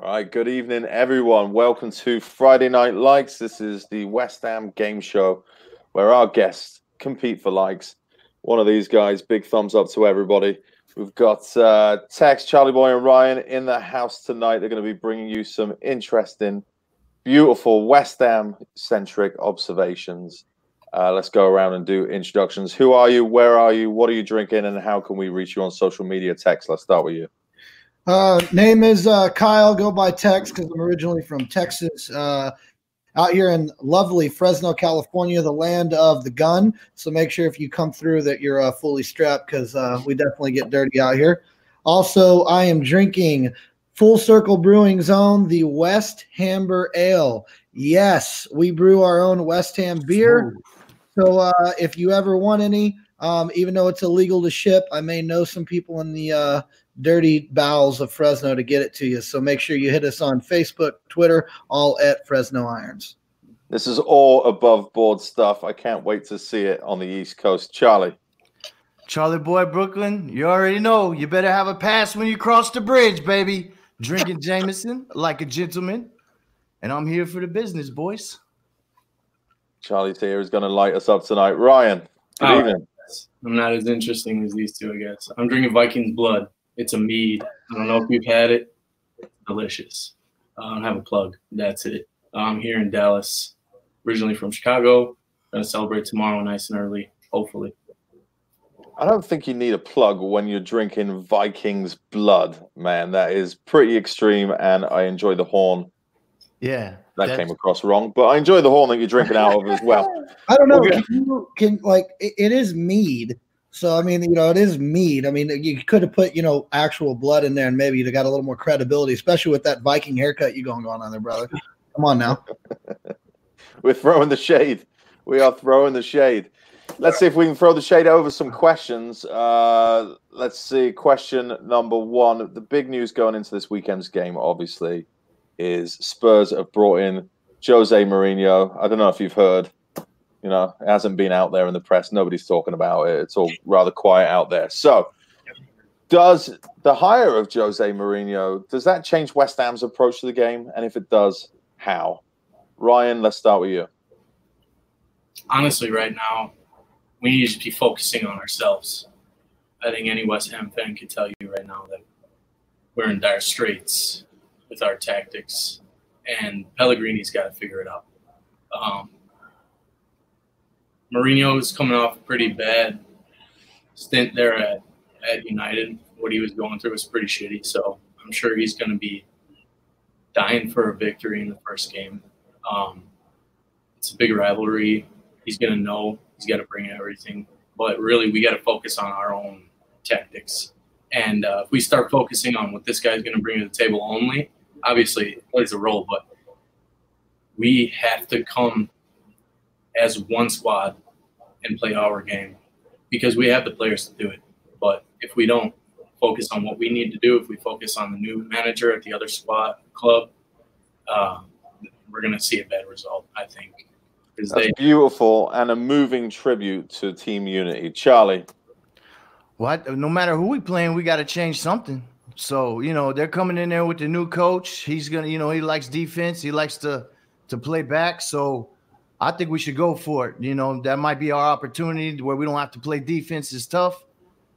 All right, good evening, everyone. Welcome to Friday Night Likes. This is the West Ham game show where our guests compete for likes. One of these guys, big thumbs up to everybody. We've got uh, Tex, Charlie Boy, and Ryan in the house tonight. They're going to be bringing you some interesting, beautiful West Ham centric observations. Uh, let's go around and do introductions. Who are you? Where are you? What are you drinking? And how can we reach you on social media? Tex, let's start with you. Uh, name is uh, Kyle. Go by Tex because I'm originally from Texas. Uh, out here in lovely Fresno, California, the land of the gun. So make sure if you come through that you're uh, fully strapped because uh, we definitely get dirty out here. Also, I am drinking Full Circle Brewing Zone, the West Hamber Ale. Yes, we brew our own West Ham beer. So uh, if you ever want any, um, even though it's illegal to ship, I may know some people in the uh, dirty bowels of Fresno to get it to you. So make sure you hit us on Facebook, Twitter, all at Fresno Irons. This is all above board stuff. I can't wait to see it on the East Coast. Charlie. Charlie Boy, Brooklyn, you already know. You better have a pass when you cross the bridge, baby. Drinking Jameson like a gentleman. And I'm here for the business, boys. Charlie's here is going to light us up tonight. Ryan, good oh, evening. I'm not as interesting as these two, I guess. I'm drinking Vikings blood. It's a mead. I don't know if you've had it. It's delicious. I don't have a plug. That's it. I'm here in Dallas, originally from Chicago. Gonna celebrate tomorrow nice and early, hopefully. I don't think you need a plug when you're drinking Vikings blood, man. That is pretty extreme, and I enjoy the horn. Yeah, that came across wrong, but I enjoy the horn that you're drinking out of as well. I don't know. Can, you, can like it, it is mead, so I mean, you know, it is mead. I mean, you could have put, you know, actual blood in there, and maybe you'd got a little more credibility, especially with that Viking haircut you going on there, brother. Come on now. We're throwing the shade. We are throwing the shade. Let's see if we can throw the shade over some questions. Uh, let's see. Question number one. The big news going into this weekend's game, obviously, is Spurs have brought in Jose Mourinho. I don't know if you've heard. You know, it hasn't been out there in the press. Nobody's talking about it. It's all rather quiet out there. So, does the hire of Jose Mourinho does that change West Ham's approach to the game? And if it does, how? Ryan, let's start with you. Honestly, right now, we need to be focusing on ourselves. I think any West Ham fan can tell you right now that we're in dire straits with our tactics, and Pellegrini's got to figure it out. Um, Mourinho is coming off a pretty bad stint there at, at United. What he was going through was pretty shitty. So I'm sure he's going to be dying for a victory in the first game. Um, it's a big rivalry. He's going to know he's got to bring everything. But really, we got to focus on our own tactics. And uh, if we start focusing on what this guy's going to bring to the table only, obviously it plays a role, but we have to come as one squad and play our game because we have the players to do it. But if we don't focus on what we need to do, if we focus on the new manager at the other squad club, uh, we're going to see a bad result, I think. That's they- beautiful and a moving tribute to team unity. Charlie. What? No matter who we playing, we got to change something. So you know they're coming in there with the new coach. He's gonna, you know, he likes defense. He likes to to play back. So I think we should go for it. You know, that might be our opportunity where we don't have to play defense as tough.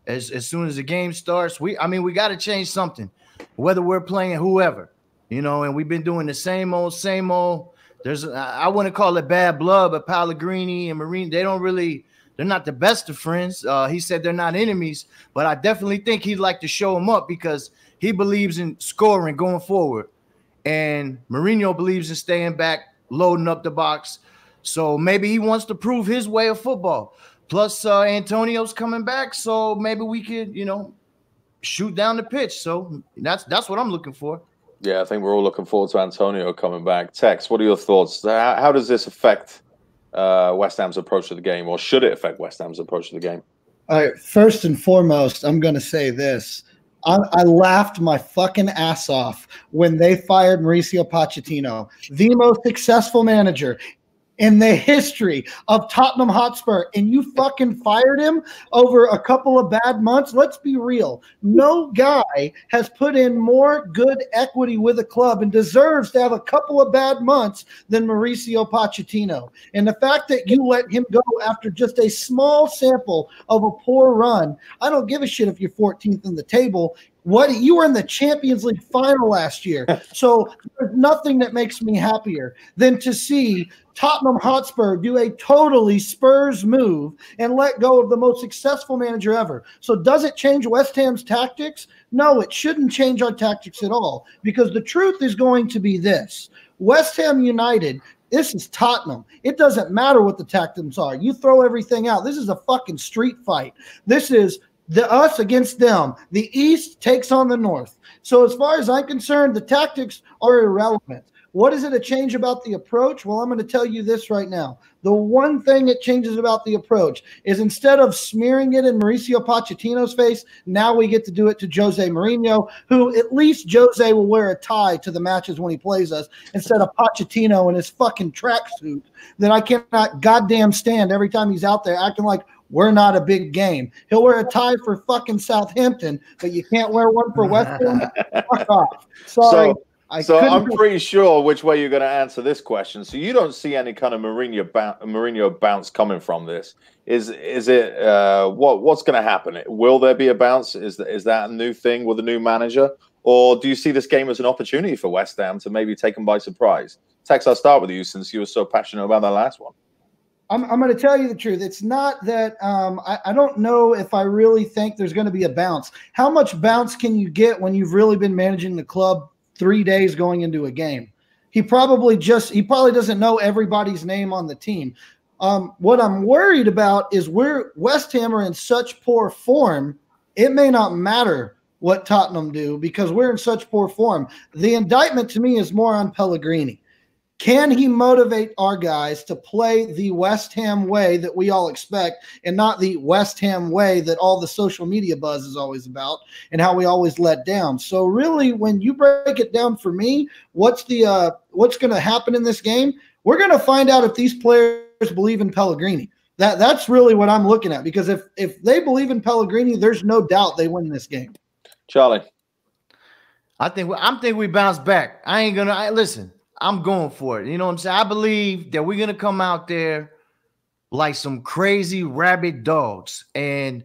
As as soon as the game starts, we I mean we got to change something, whether we're playing whoever, you know. And we've been doing the same old, same old. There's I wouldn't call it bad blood, but Pellegrini and Mourinho they don't really they're not the best of friends. Uh, he said they're not enemies, but I definitely think he'd like to show them up because he believes in scoring going forward, and Mourinho believes in staying back, loading up the box so maybe he wants to prove his way of football. Plus, uh, Antonio's coming back, so maybe we could, you know, shoot down the pitch. So that's that's what I'm looking for. Yeah, I think we're all looking forward to Antonio coming back. Tex, what are your thoughts? How, how does this affect uh, West Ham's approach to the game, or should it affect West Ham's approach to the game? All right. First and foremost, I'm going to say this. I, I, laughed my fucking ass off when they fired Mauricio Pochettino, the most successful manager in the history of Tottenham Hotspur, and you fucking fired him over a couple of bad months. Let's be real. No guy has put in more good equity with a club and deserves to have a couple of bad months than Mauricio Pochettino. And the fact that you let him go after just a small sample of a poor run, I don't give a shit if you're 14th in the table. What you were in the Champions League final last year. So nothing that makes me happier than to see Tottenham Hotspur do a totally Spurs move and let go of the most successful manager ever. So does it change West Ham's tactics? No, it shouldn't change our tactics at all because the truth is going to be this. West Ham United this is Tottenham. It doesn't matter what the tactics are. You throw everything out. This is a fucking street fight. This is the us against them. The East takes on the North. So as far as I'm concerned, the tactics are irrelevant. What is it a change about the approach? Well, I'm going to tell you this right now. The one thing that changes about the approach is instead of smearing it in Mauricio Pochettino's face, now we get to do it to Jose Mourinho, who at least Jose will wear a tie to the matches when he plays us instead of Pochettino in his fucking tracksuit that I cannot goddamn stand every time he's out there acting like we're not a big game. He'll wear a tie for fucking Southampton, but you can't wear one for West Ham. Fuck off. Sorry. So, I so I'm pretty sure which way you're going to answer this question. So you don't see any kind of Mourinho, Mourinho bounce coming from this. Is is it uh, what what's going to happen? Will there be a bounce? Is that is that a new thing with a new manager, or do you see this game as an opportunity for West Ham to maybe take them by surprise? Tex, I'll start with you since you were so passionate about that last one. I'm, I'm going to tell you the truth. It's not that um, I, I don't know if I really think there's going to be a bounce. How much bounce can you get when you've really been managing the club three days going into a game. He probably just he probably doesn't know everybody's name on the team. Um, what I'm worried about is we're West Ham are in such poor form. It may not matter what Tottenham do because we're in such poor form. The indictment to me is more on Pellegrini. Can he motivate our guys to play the West Ham way that we all expect and not the West Ham way that all the social media buzz is always about and how we always let down? So really when you break it down for me, what's the uh, what's going to happen in this game? We're going to find out if these players believe in Pellegrini. That that's really what I'm looking at because if if they believe in Pellegrini, there's no doubt they win this game. Charlie. I think I'm think we bounce back. I ain't gonna I, listen. I'm going for it. You know what I'm saying? I believe that we're gonna come out there like some crazy rabid dogs. And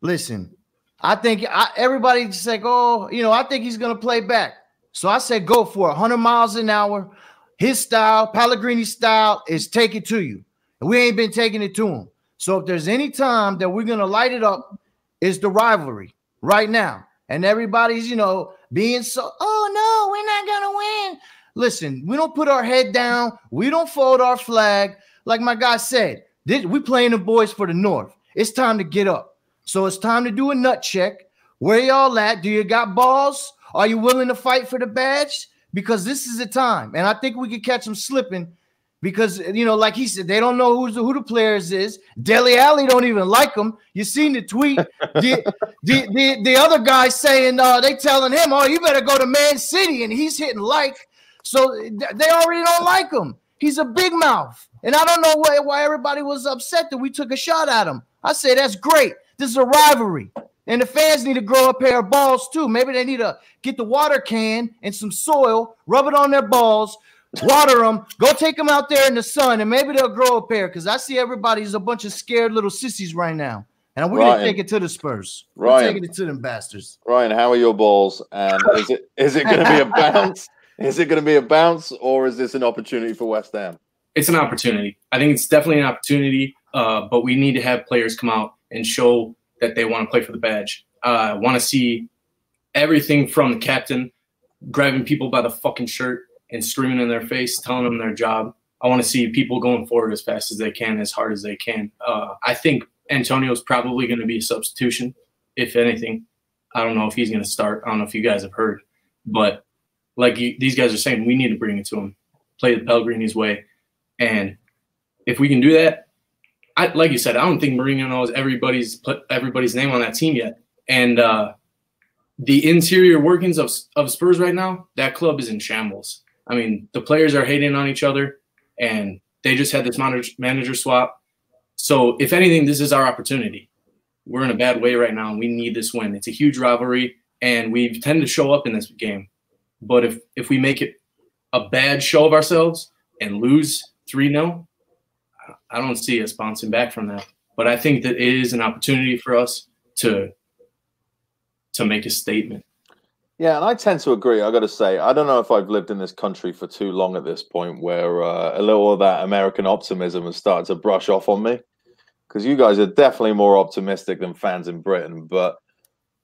listen, I think I, everybody's like, oh, you know, I think he's gonna play back. So I said, go for it. 100 miles an hour. His style, Pellegrini style, is take it to you. And we ain't been taking it to him. So if there's any time that we're gonna light it up, it's the rivalry right now. And everybody's, you know, being so, oh no, we're not gonna win. Listen, we don't put our head down. We don't fold our flag. Like my guy said, this, we playing the boys for the North. It's time to get up. So it's time to do a nut check. Where y'all at? Do you got balls? Are you willing to fight for the badge? Because this is the time. And I think we could catch them slipping because you know, like he said, they don't know who's the, who the players is. Dele Alli don't even like them. You seen the tweet? the, the, the the other guy saying uh, they telling him, "Oh, you better go to Man City," and he's hitting like. So they already don't like him. He's a big mouth. And I don't know why, why everybody was upset that we took a shot at him. I say that's great. This is a rivalry. And the fans need to grow a pair of balls too. Maybe they need to get the water can and some soil, rub it on their balls, water them, go take them out there in the sun, and maybe they'll grow a pair. Because I see everybody's a bunch of scared little sissies right now. And we're gonna take it to the Spurs. Ryan, we're taking it to them bastards. Ryan, how are your balls? And is it is it gonna be a bounce? Is it going to be a bounce or is this an opportunity for West Ham? It's an opportunity. I think it's definitely an opportunity, uh, but we need to have players come out and show that they want to play for the badge. Uh, I uh, want to see everything from the captain grabbing people by the fucking shirt and screaming in their face, telling them their job. I want to see people going forward as fast as they can, as hard as they can. Uh, I think Antonio's probably going to be a substitution, if anything. I don't know if he's going to start. I don't know if you guys have heard, but like you, these guys are saying, we need to bring it to him, play the Pellegrini's way, and if we can do that, I, like you said, I don't think Mourinho knows everybody's put everybody's name on that team yet, and uh, the interior workings of of Spurs right now, that club is in shambles. I mean, the players are hating on each other, and They just had this manager, manager swap. So, if anything, this is our opportunity. We're in a bad way right now, and we need this win. It's a huge rivalry, and we tend to show up in this game. But if if we make it a bad show of ourselves and lose 3 0, I don't see us bouncing back from that. But I think that it is an opportunity for us to to make a statement. Yeah, and I tend to agree. I got to say, I don't know if I've lived in this country for too long at this point, where uh, a little of that American optimism has started to brush off on me. Because you guys are definitely more optimistic than fans in Britain, but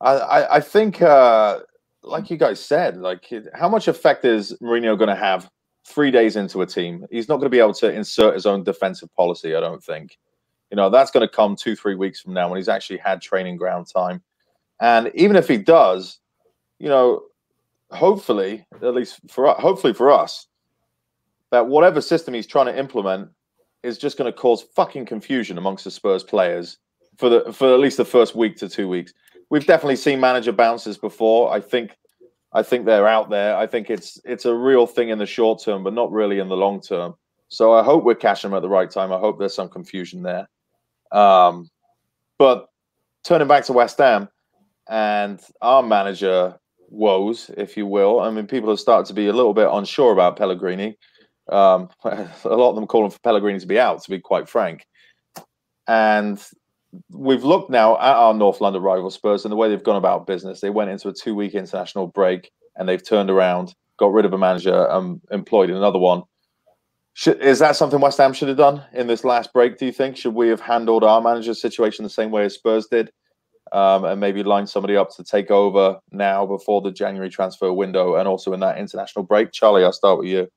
I, I, I think, uh, like you guys said, like how much effect is Mourinho going to have three days into a team? He's not going to be able to insert his own defensive policy. I don't think. You know, that's going to come two, three weeks from now when he's actually had training ground time. And even if he does, you know, hopefully, at least for us, hopefully for us, that whatever system he's trying to implement is just going to cause fucking confusion amongst the Spurs players for the for at least the first week to two weeks. We've definitely seen manager bounces before. I think I think they're out there. I think it's it's a real thing in the short term, but not really in the long term. So I hope we're catching them at the right time. I hope there's some confusion there. Um, but turning back to West Ham and our manager woes, if you will. I mean, people have started to be a little bit unsure about Pellegrini. Um, a lot of them calling for Pellegrini to be out, to be quite frank. And we've looked now at our North London rival Spurs and the way they've gone about business. They went into a two-week international break and they've turned around, got rid of a manager, and employed another one. Should, is that something West Ham should have done in this last break? Do you think should we have handled our manager situation the same way as Spurs did? um, and maybe line somebody up to take over now before the January transfer window and also in that international break. Charlie, I'll start with you.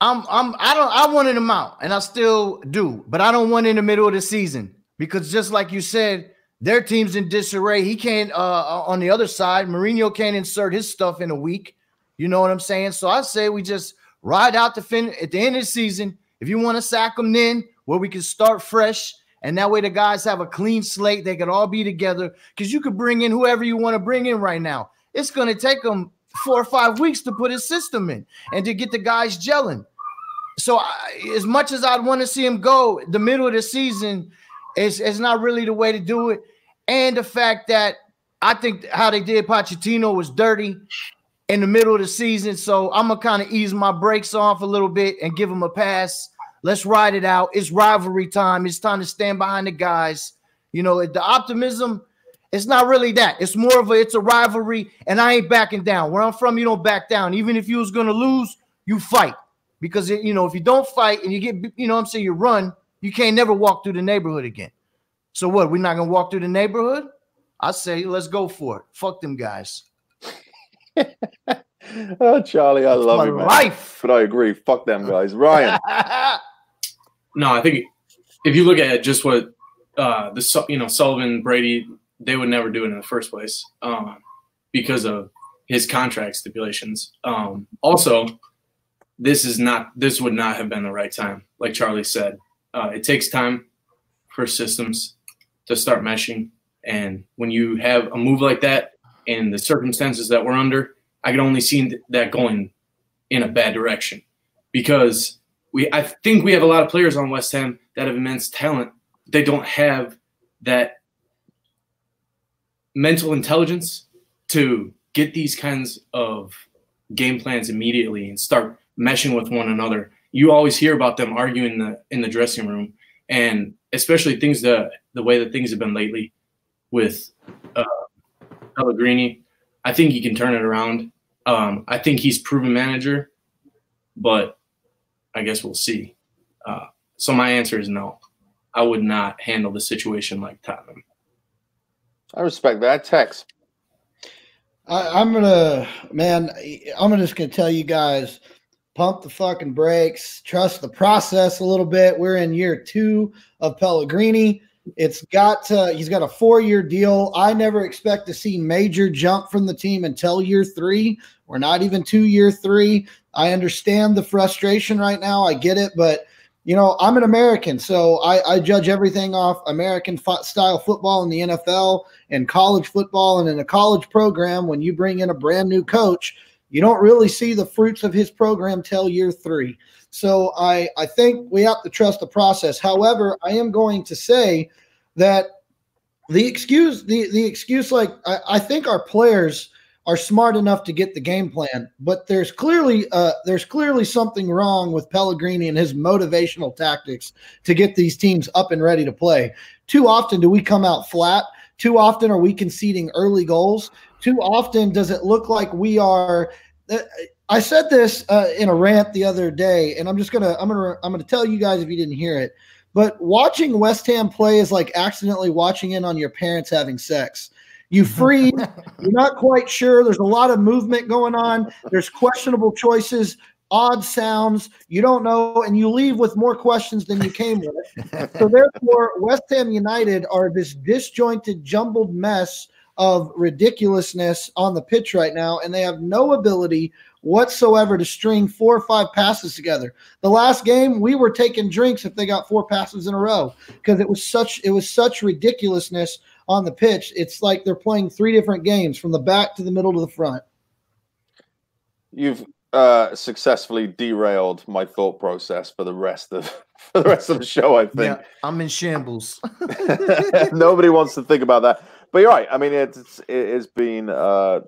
I'm I'm I don't I wanted him out and I still do, but I don't want in the middle of the season because just like you said, their team's in disarray. He can't uh, uh on the other side, Mourinho can't insert his stuff in a week. You know what I'm saying? So I say we just ride out the fin at the end of the season. If you want to sack them then where we can start fresh and that way the guys have a clean slate. They could all be together because you could bring in whoever you want to bring in right now. It's to take them four or five weeks to put his system in and to get the guys gelling. So I, as much as I'd want to see him go, the middle of the season is, is not really the way to do it. And the fact that I think how they did Pochettino was dirty in the middle of the season. So I'm gonna kind of ease my brakes off a little bit and give him a pass Let's ride it out. It's rivalry time. It's time to stand behind the guys. You know, the optimism, it's not really that. It's more of a it's a rivalry, and I ain't backing down. Where I'm from, you don't back down. Even if you was gonna lose, you fight. Because you know, if you don't fight and you get, you know I'm saying, you run, you can't never walk through the neighborhood again. So what? We're not gonna walk through the neighborhood? I say let's go for it. Fuck them guys. oh, Charlie, I love you, man. Life. But I agree. Fuck them guys. Ryan. No, I think if you look at just what uh, the you know Sullivan Brady, they would never do it in the first place um, because of his contract stipulations. Um, also, this is not this would not have been the right time, like Charlie said. Uh, it takes time for systems to start meshing, and when you have a move like that in the circumstances that we're under, I can only see that going in a bad direction because we I think we have a lot of players on West Ham that have immense talent. They don't have that mental intelligence to get these kinds of game plans immediately and start meshing with one another. You always hear about them arguing in the in the dressing room, and especially things the the way that things have been lately with uh, Pellegrini. I think he can turn it around. Um, I think he's proven manager, but I guess we'll see. Uh, so my answer is no. I would not handle the situation like Tottenham. I respect that. Tex. I, am gonna, man. I'm just gonna tell you guys, pump the fucking brakes. Trust the process a little bit. We're in year two of Pellegrini. It's got to, he's got a four year deal. I never expect to see major jump from the team until year three. We're not even two year three. I understand the frustration right now. I get it, but you know, I'm an American, so I, I judge everything off American fo- style football in the NFL and college football. And in a college program, when you bring in a brand new coach, You don't really see the fruits of his program till year three. So I, I think we have to trust the process. However, I am going to say that the excuse, the, the excuse, like I, I think our players are smart enough to get the game plan, but there's clearly uh, there's clearly something wrong with Pellegrini and his motivational tactics to get these teams up and ready to play. Too often do we come out flat. Too often are we conceding early goals. Too often does it look like we are. Uh, I said this uh, in a rant the other day, and I'm just gonna I'm gonna I'm gonna tell you guys if you didn't hear it. But watching West Ham play is like accidentally watching in on your parents having sex. You freeze, you're not quite sure. There's a lot of movement going on. There's questionable choices odd sounds. You don't know, and you leave with more questions than you came with. so therefore, West Ham United are this disjointed, jumbled mess of ridiculousness on the pitch right now, and they have no ability whatsoever to string four or five passes together. The last game, we were taking drinks if they got four passes in a row because it was such it was such ridiculousness on the pitch. It's like they're playing three different games from the back to the middle to the front. You've uh, successfully derailed my thought process for the rest of for the rest of the show. I think yeah, I'm in shambles. Nobody wants to think about that, but you're right. I mean, it's it has been uh,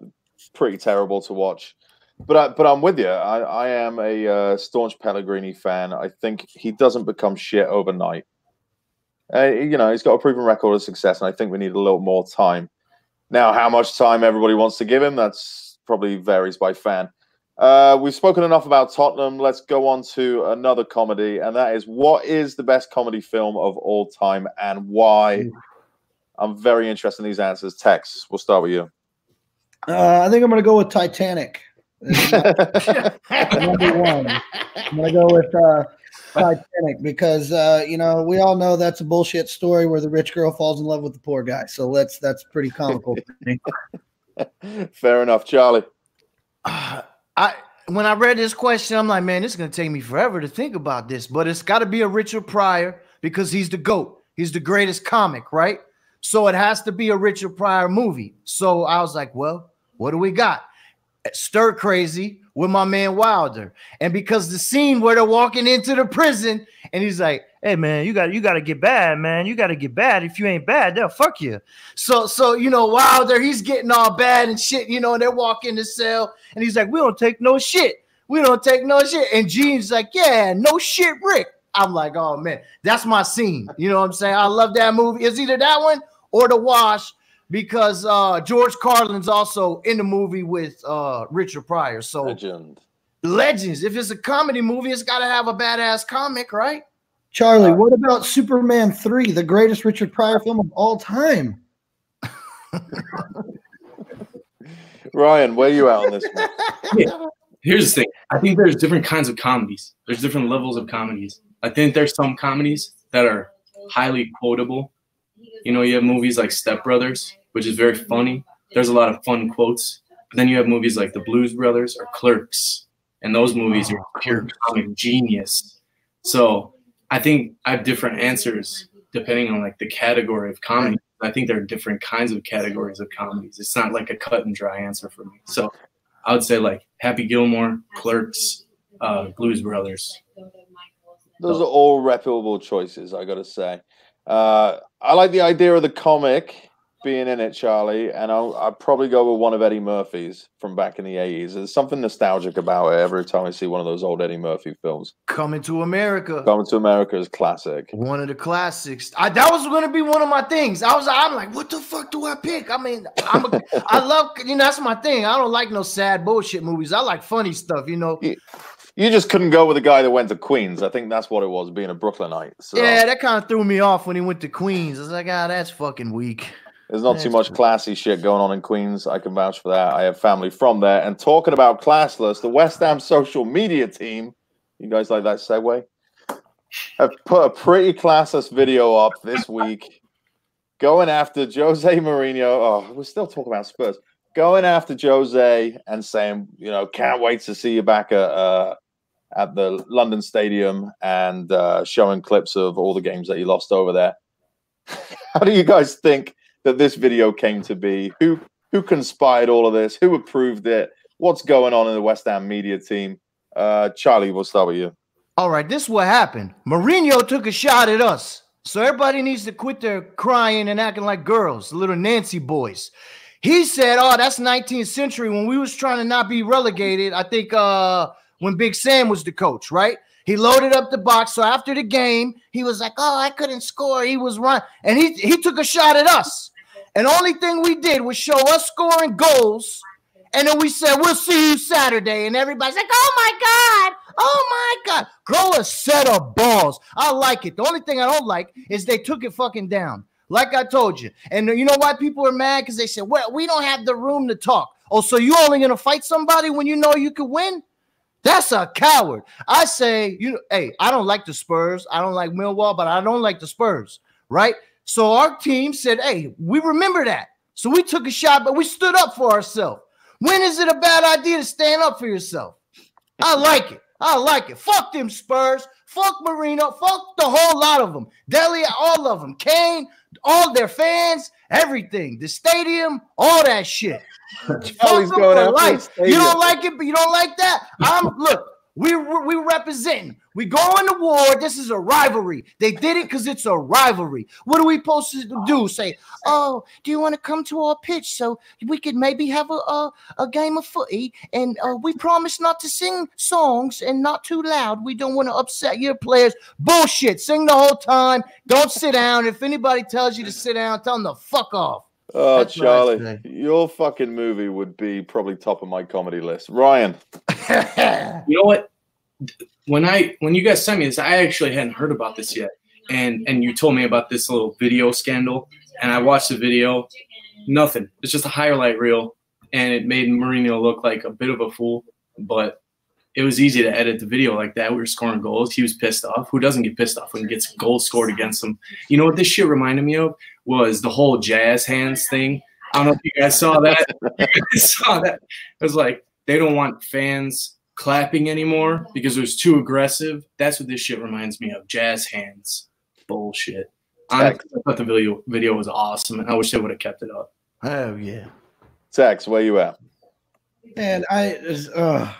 pretty terrible to watch. But I, but I'm with you. I, I am a uh, staunch Pellegrini fan. I think he doesn't become shit overnight. Uh, you know, he's got a proven record of success, and I think we need a little more time. Now, how much time everybody wants to give him, that's probably varies by fan. Uh, we've spoken enough about Tottenham. Let's go on to another comedy, and that is what is the best comedy film of all time and why? I'm very interested in these answers. Tex, we'll start with you. Uh, I think I'm going to go with Titanic. number one. I'm going to go with uh, Titanic because uh, you know we all know that's a bullshit story where the rich girl falls in love with the poor guy. So let's that's pretty comical. Fair enough, Charlie. I when I read this question, I'm like, man, this is gonna take me forever to think about this, but it's got to be a Richard Pryor because he's the goat. He's the greatest comic, right? So it has to be a Richard Pryor movie. So I was like, well, what do we got? Stir Crazy with my man Wilder, and because the scene where they're walking into the prison, and he's like, hey man, you got you got to get bad, man. You got to get bad. If you ain't bad, they'll fuck you. So so you know Wilder, he's getting all bad and shit. You know, and they're walking the cell, and he's like, we don't take no shit. We don't take no shit. And Gene's like, yeah, no shit, Rick. I'm like, oh man, that's my scene. You know what I'm saying? I love that movie. It's either that one or The Wash because uh George Carlin's also in the movie with uh Richard Pryor. So legend. Legends. If it's a comedy movie, it's got to have a badass comic, right? Charlie, uh, what about Superman 3, the greatest Richard Pryor film of all time? Ryan, where are you at on this one? Yeah. Here's the thing. I think there's different kinds of comedies. There's different levels of comedies. I think there's some comedies that are highly quotable. You know, you have movies like Step Brothers, which is very funny. There's a lot of fun quotes. But then you have movies like The Blues Brothers or Clerks, and those movies are pure comic genius. So I think I have different answers depending on like the category of comedy. I think there are different kinds of categories of comedies. It's not like a cut and dry answer for me. So I would say like Happy Gilmore, Clerks, uh, Blues Brothers. Those are all reputable choices, I got to say. Uh, I like the idea of the comic being in it, Charlie, and I'll, I'll probably go with one of Eddie Murphy's from back in the 80s. There's something nostalgic about it every time I see one of those old Eddie Murphy films. Coming to America. Coming to America is classic. One of the classics. I, that was going to be one of my things. I was I'm like, what the fuck do I pick? I mean, I'm a, I love, you know, that's my thing. I don't like no sad bullshit movies. I like funny stuff, you know. You just couldn't go with a guy that went to Queens. I think that's what it was, being a Brooklynite. So. Yeah, that kind of threw me off when he went to Queens. I was like, ah, that's fucking weak. There's not too much classy shit going on in Queens. I can vouch for that. I have family from there. And talking about classless, the West Ham social media team, you guys like that segue? Have put a pretty classless video up this week going after Jose Mourinho. Oh, we're still talking about Spurs. Going after Jose and saying, you know, can't wait to see you back at, uh, at the London Stadium and uh, showing clips of all the games that you lost over there. How do you guys think that this video came to be? Who who conspired all of this? Who approved it? what's going on in the West Ham media team. Uh, Charlie, we'll start with you. All right, this is what happened. Mourinho took a shot at us. So everybody needs to quit their crying and acting like girls, little Nancy boys. He said, "Oh, that's 19th century when we was trying to not be relegated. I think uh when Big Sam was the coach, right? He loaded up the box. So after the game, he was like, "Oh, I couldn't score. He was run, and he he took a shot at us. And only thing we did was show us scoring goals. And then we said, "We'll see you Saturday." And everybody's like, "Oh my god! Oh my god!" Grow a set of balls. I like it. The only thing I don't like is they took it fucking down. Like I told you. And you know why people are mad? Because they said, "Well, we don't have the room to talk." Oh, so you only gonna fight somebody when you know you could win? That's a coward. I say, you know, hey, I don't like the Spurs. I don't like Millwall, but I don't like the Spurs, right? So our team said, hey, we remember that. So we took a shot, but we stood up for ourselves. When is it a bad idea to stand up for yourself? I like it. I like it. Fuck them Spurs. Fuck Mourinho. Fuck the whole lot of them. Dele, all of them. Kane, all their fans, everything. The stadium, all that shit. Charlie's going out life. You don't like it, but you don't like that. I'm look. We we representing. We going to war. This is a rivalry. They did it because it's a rivalry. What are we supposed to do? Say, oh, do you want to come to our pitch so we could maybe have a a, a game of footy? And uh, we promise not to sing songs and not too loud. We don't want to upset your players. Bullshit. Sing the whole time. Don't sit down. If anybody tells you to sit down, tell them to fuck off. Oh, That's Charlie, your fucking movie would be probably top of my comedy list. Ryan, you know what? When I when you guys sent me this, I actually hadn't heard about this yet, and and you told me about this little video scandal, and I watched the video. Nothing. It's just a highlight reel, and it made Mourinho look like a bit of a fool. But it was easy to edit the video like that. We were scoring goals. He was pissed off. Who doesn't get pissed off when he gets goals scored against him? You know what this shit reminded me of was the whole jazz hands thing. I don't know if you guys saw that. you guys saw that. It was like they don't want fans clapping anymore because it was too aggressive. That's what this shit reminds me of. Jazz hands. Bullshit. I thought the video video was awesome, and I wish they would have kept it up. Oh yeah. Tex, where you at? And I, uh,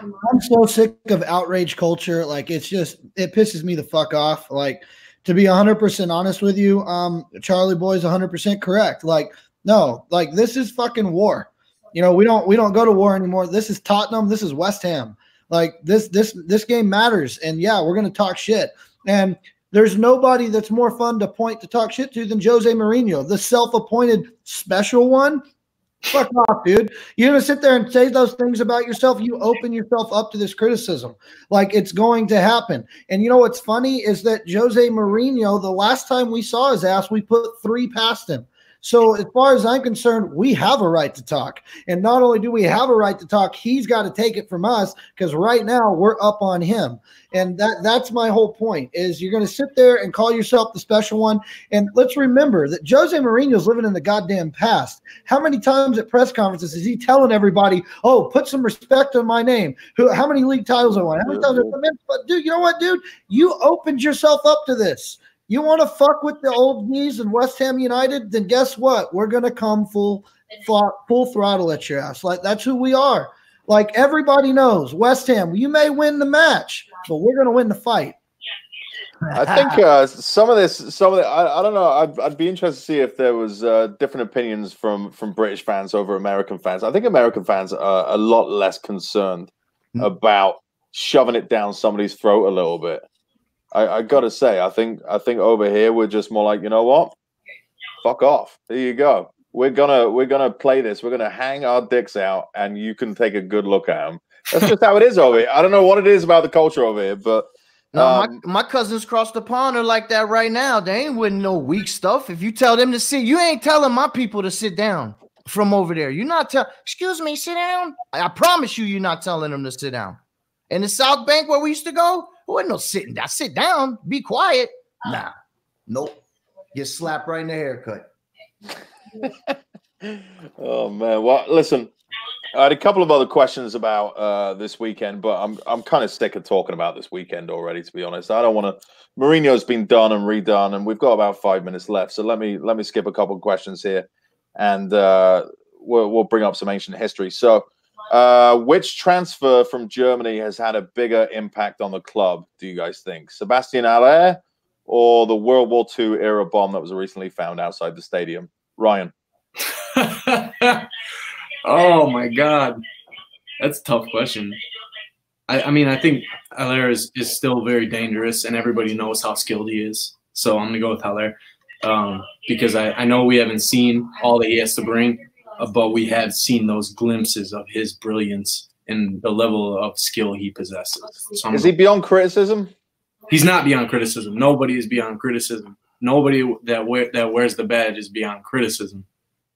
I'm so sick of outrage culture. Like it's just it pisses me the fuck off. Like to be 100% honest with you, um Charlie Boy's 100% correct. Like no, like this is fucking war. You know, we don't we don't go to war anymore. This is Tottenham, this is West Ham. Like this this this game matters and yeah, we're going to talk shit. And there's nobody that's more fun to point to talk shit to than Jose Mourinho, the self-appointed special one Fuck off, dude. You're gonna sit there and say those things about yourself. You open yourself up to this criticism. Like it's going to happen. And you know what's funny is that Jose Mourinho, the last time we saw his ass, we put three past him. So, as far as I'm concerned, we have a right to talk. And not only do we have a right to talk, he's got to take it from us because right now we're up on him. And that that's my whole point is you're going to sit there and call yourself the special one. And let's remember that Jose Mourinho's living in the goddamn past. How many times at press conferences is he telling everybody, "Oh, put some respect on my name"? Who? How many league titles I won? How many times? But dude, you know what, dude? You opened yourself up to this. You want to fuck with the old knees and West Ham United? Then guess what? We're gonna come full, full throttle at your ass. Like that's who we are. Like everybody knows, West Ham. You may win the match, but we're gonna win the fight. I think uh, some of this, some of the, I, I don't know. I'd, I'd be interested to see if there was uh, different opinions from from British fans over American fans. I think American fans are a lot less concerned mm-hmm. about shoving it down somebody's throat a little bit. I, I gotta say, I think I think over here we're just more like, you know what? Fuck off. There you go. We're gonna we're gonna play this. We're gonna hang our dicks out, and you can take a good look at them. That's just how it is over here. I don't know what it is about the culture over here, but no, um, my, my cousins across the pond are like that right now. They ain't with no weak stuff. If you tell them to sit, you ain't telling my people to sit down from over there. You're not telling, excuse me, sit down. I promise you, you're not telling them to sit down. In the South Bank where we used to go, wasn't no sitting down. Sit down, be quiet. Nah, nope. Get slapped right in the haircut. oh man. Well, listen, I had a couple of other questions about uh, this weekend, but I'm I'm kind of sick of talking about this weekend already. To be honest, I don't want to. Mourinho's been done and redone, and we've got about five minutes left. So let me let me skip a couple of questions here, and uh, we'll we'll bring up some ancient history. So Uh, which transfer from Germany has had a bigger impact on the club? Do you guys think Sebastian Haller or the World War II era bomb that was recently found outside the stadium? Ryan. oh my God, that's a tough question. I, I mean, I think Haller is, is still very dangerous, and everybody knows how skilled he is. So I'm gonna go with Haller um, because I, I know we haven't seen all that he has to bring, but we have seen those glimpses of his brilliance and the level of skill he possesses. So is he beyond criticism? He's not beyond criticism. Nobody is beyond criticism. Nobody that wear, that wears the badge is beyond criticism.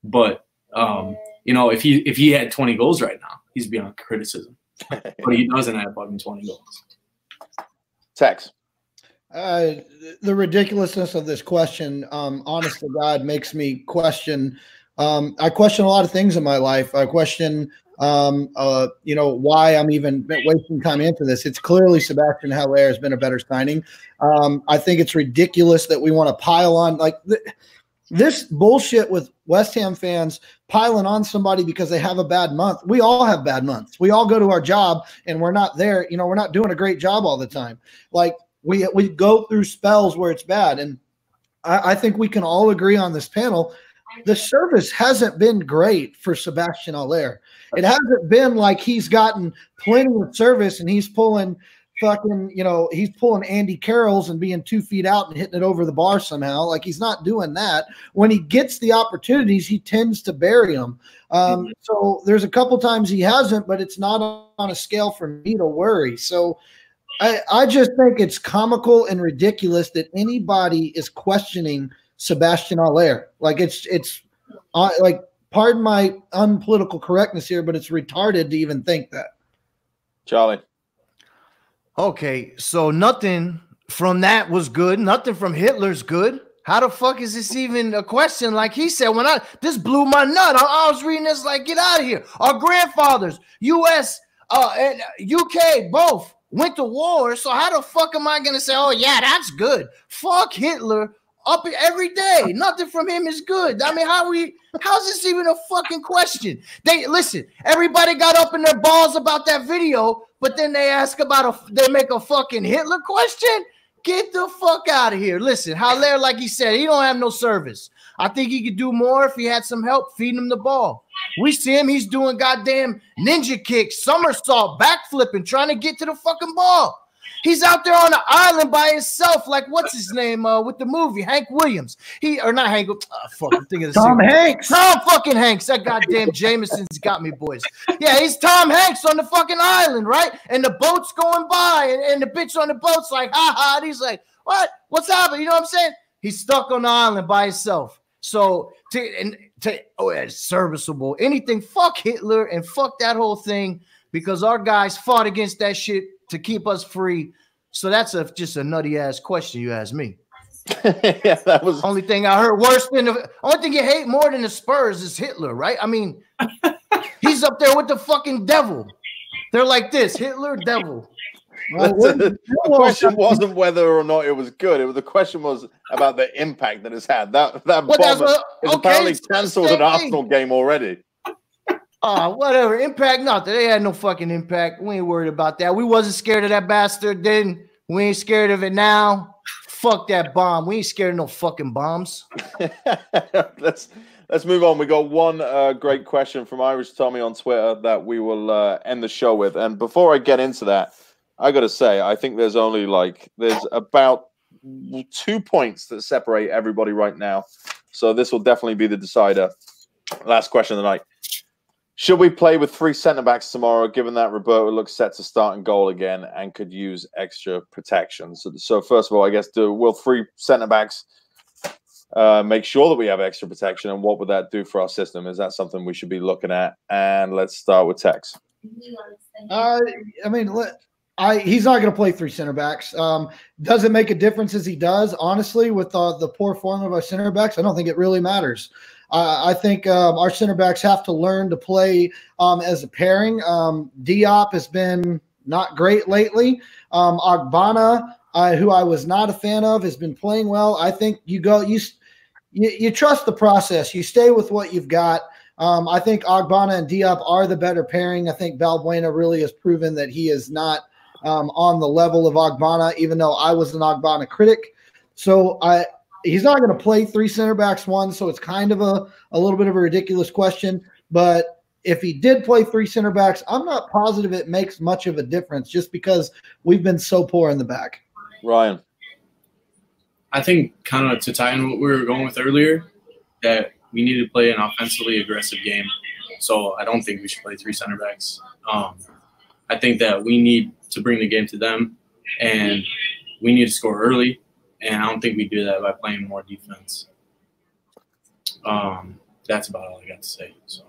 But um, you know, if he if he had 20 goals right now, he's beyond criticism. but he doesn't have fucking 20 goals. Tex. Uh, the ridiculousness of this question, um, honest to God, makes me question. Um, I question a lot of things in my life. I question, um, uh, you know, why I'm even wasting time into this. It's clearly Sebastian Haller has been a better signing. Um, I think it's ridiculous that we want to pile on like. Th- this bullshit with West Ham fans piling on somebody because they have a bad month. We all have bad months. We all go to our job and we're not there. You know, we're not doing a great job all the time. Like we we go through spells where it's bad, and I, I think we can all agree on this panel. The service hasn't been great for Sebastian Haller. It hasn't been like he's gotten plenty of service and he's pulling fucking, you know, he's pulling Andy Carroll's and being two feet out and hitting it over the bar somehow. Like he's not doing that. When he gets the opportunities, he tends to bury them. Um, mm-hmm. so there's a couple times he hasn't, but it's not on a scale for me to worry. So I, I just think it's comical and ridiculous that anybody is questioning Sebastian Haller. Like it's it's uh, like pardon my unpolitical correctness here, but it's retarded to even think that. Charlie. Okay, so nothing from that was good. Nothing from Hitler's good. How the fuck is this even a question? Like he said, when I this blew my nut. I, I was reading this like, get out of here. Our grandfathers, U.S. Uh, and UK, both went to war. So how the fuck am I gonna say, oh yeah, that's good? Fuck Hitler up every day. Nothing from him is good. I mean, how we how's this even a fucking question? They listen, everybody got up in their balls about that video, but then they ask about a they make a fucking Hitler question. Get the fuck out of here. Listen, Haller, like he said, he don't have no service. I think he could do more if he had some help feeding him the ball. We see him, he's doing goddamn ninja kicks, somersault, backflipping, trying to get to the fucking ball. He's out there on the island by himself, like what's his name uh, with the movie Hank Williams. He or not Hank. Oh, fuck, I'm thinking of Tom Hanks. Tom fucking Hanks. That goddamn Jameson's got me, boys. Yeah, he's Tom Hanks on the fucking island, right? And the boat's going by, and, and the bitch on the boat's like, ha ha. And he's like, what? What's happening? You know what I'm saying? He's stuck on the island by himself. So to and to oh, it's serviceable. Anything, fuck Hitler and fuck that whole thing because our guys fought against that shit to keep us free. So that's a just a nutty ass question you ask me. yeah, that was only thing I heard worse than the only thing you hate more than the Spurs is Hitler, right? I mean, he's up there with the fucking devil. They're like this Hitler, devil. Well, the, the question wasn't whether or not it was good. It was the question was about the impact that it's had. That that well, bomb is okay, apparently cancelled an Arsenal game already. Oh, whatever. Impact, nothing. They had no fucking impact. We ain't worried about that. We wasn't scared of that bastard then. We ain't scared of it now. Fuck that bomb. We ain't scared of no fucking bombs. let's let's move on. We got one uh, great question from Irish Tommy on Twitter that we will uh, end the show with. And before I get into that, I got to say, I think there's only like there's about two points that separate everybody right now. So this will definitely be the decider. Last question of the night. Should we play with three centre backs tomorrow, given that Roberto looks set to start in goal again and could use extra protection? So, so first of all, I guess, do will three centre backs uh, make sure that we have extra protection, and what would that do for our system? Is that something we should be looking at? And let's start with Tex. Uh, I mean, I he's not going to play three center backs. Um, does it make a difference as he does? Honestly, with uh, the poor form of our center backs, I don't think it really matters. Uh, I think um, our center backs have to learn to play um, as a pairing. Um, Diop has been not great lately. Um, Ogbonna, uh, who I was not a fan of, has been playing well. I think you go you you, you trust the process. You stay with what you've got. Um, I think Ogbonna and Diop are the better pairing. I think Balbuena really has proven that he is not um, on the level of Ogbonna, even though I was an Ogbonna critic. So I he's not going to play three center backs one, so it's kind of a, a little bit of a ridiculous question. But if he did play three center backs, I'm not positive it makes much of a difference just because we've been so poor in the back. Ryan. I think kind of to tie in what we were going with earlier, that we need to play an offensively aggressive game. So I don't think we should play three center backs. Um, I think that we need to bring the game to them, and we need to score early. And I don't think we do that by playing more defense. Um, that's about all I got to say. So,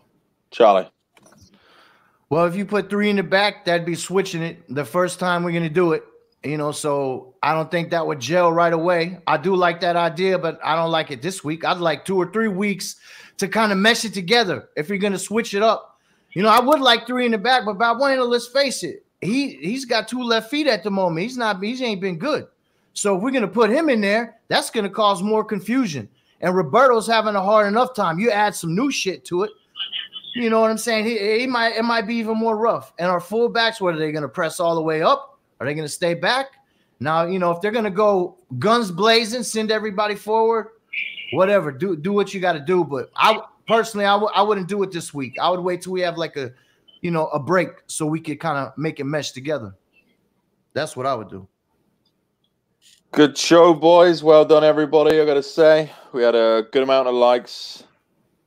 Charlie. Well, if you put three in the back, that'd be switching it the first time we're gonna do it. You know, so I don't think that would gel right away. I do like that idea, but I don't like it this week. I'd like two or three weeks to kind of mesh it together if you're gonna switch it up. You know, I would like three in the back, but by Balbuena, let's face it, he he's got two left feet at the moment. He's not he ain't been good. So if we're gonna put him in there, that's gonna cause more confusion. And Roberto's having a hard enough time. You add some new shit to it. You know what I'm saying? He, he might it might be even more rough. And our fullbacks, what are they gonna press all the way up? Are they going to stay back? Now, you know, if they're going to go guns blazing, send everybody forward, whatever, do do what you got to do. But I personally, I w- I wouldn't do it this week. I would wait till we have like a, you know, a break so we could kind of make it mesh together. That's what I would do. Good show, boys. Well done, everybody. I got to say, we had a good amount of likes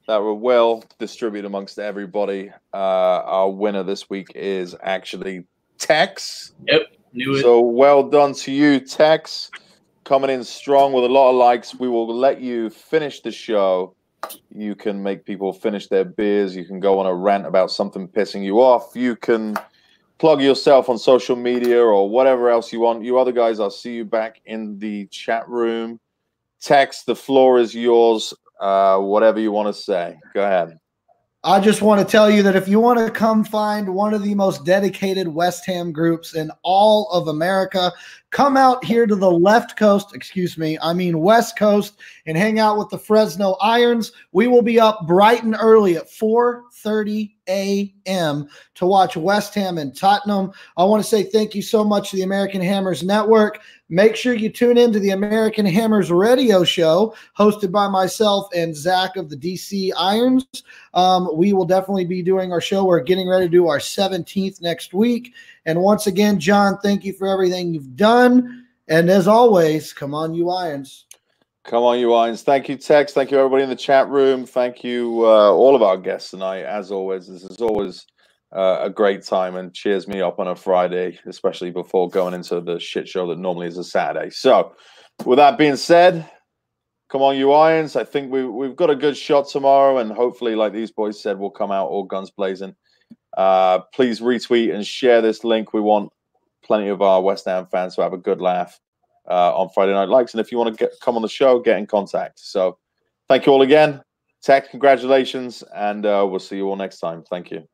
that were well distributed amongst everybody. Uh, our winner this week is actually Tex. Yep. Knew it. So well done to you, Tex. Coming in strong with a lot of likes. We will let you finish the show. You can make people finish their beers. You can go on a rant about something pissing you off. You can plug yourself on social media or whatever else you want. You other guys, I'll see you back in the chat room. Tex, the floor is yours. Uh, whatever you want to say. Go ahead. I just want to tell you that if you want to come find one of the most dedicated West Ham groups in all of America, come out here to the left coast, excuse me, I mean West Coast, and hang out with the Fresno Irons. We will be up bright and early at 4:30 a.m. to watch West Ham and Tottenham. I want to say thank you so much to the American Hammers Network. Make sure you tune in to the American Hammers radio show hosted by myself and Zach of the DC Irons. Um, we will definitely be doing our show. We're getting ready to do our 17th next week. And once again, John, thank you for everything you've done. And as always, come on, you Irons. Come on, you Irons. Thank you, Tex. Thank you, everybody in the chat room. Thank you, uh, all of our guests tonight. As always, this is always uh, a great time and cheers me up on a Friday, especially before going into the shit show that normally is a Saturday. So, with that being said, come on, you Irons. I think we, we've got a good shot tomorrow, and hopefully, like these boys said, we'll come out all guns blazing. Uh, please retweet and share this link. We want plenty of our West Ham fans to have a good laugh uh, on Friday Night Likes. And if you want to get, come on the show, get in contact. So, thank you all again. Tech, congratulations, and uh, we'll see you all next time. Thank you.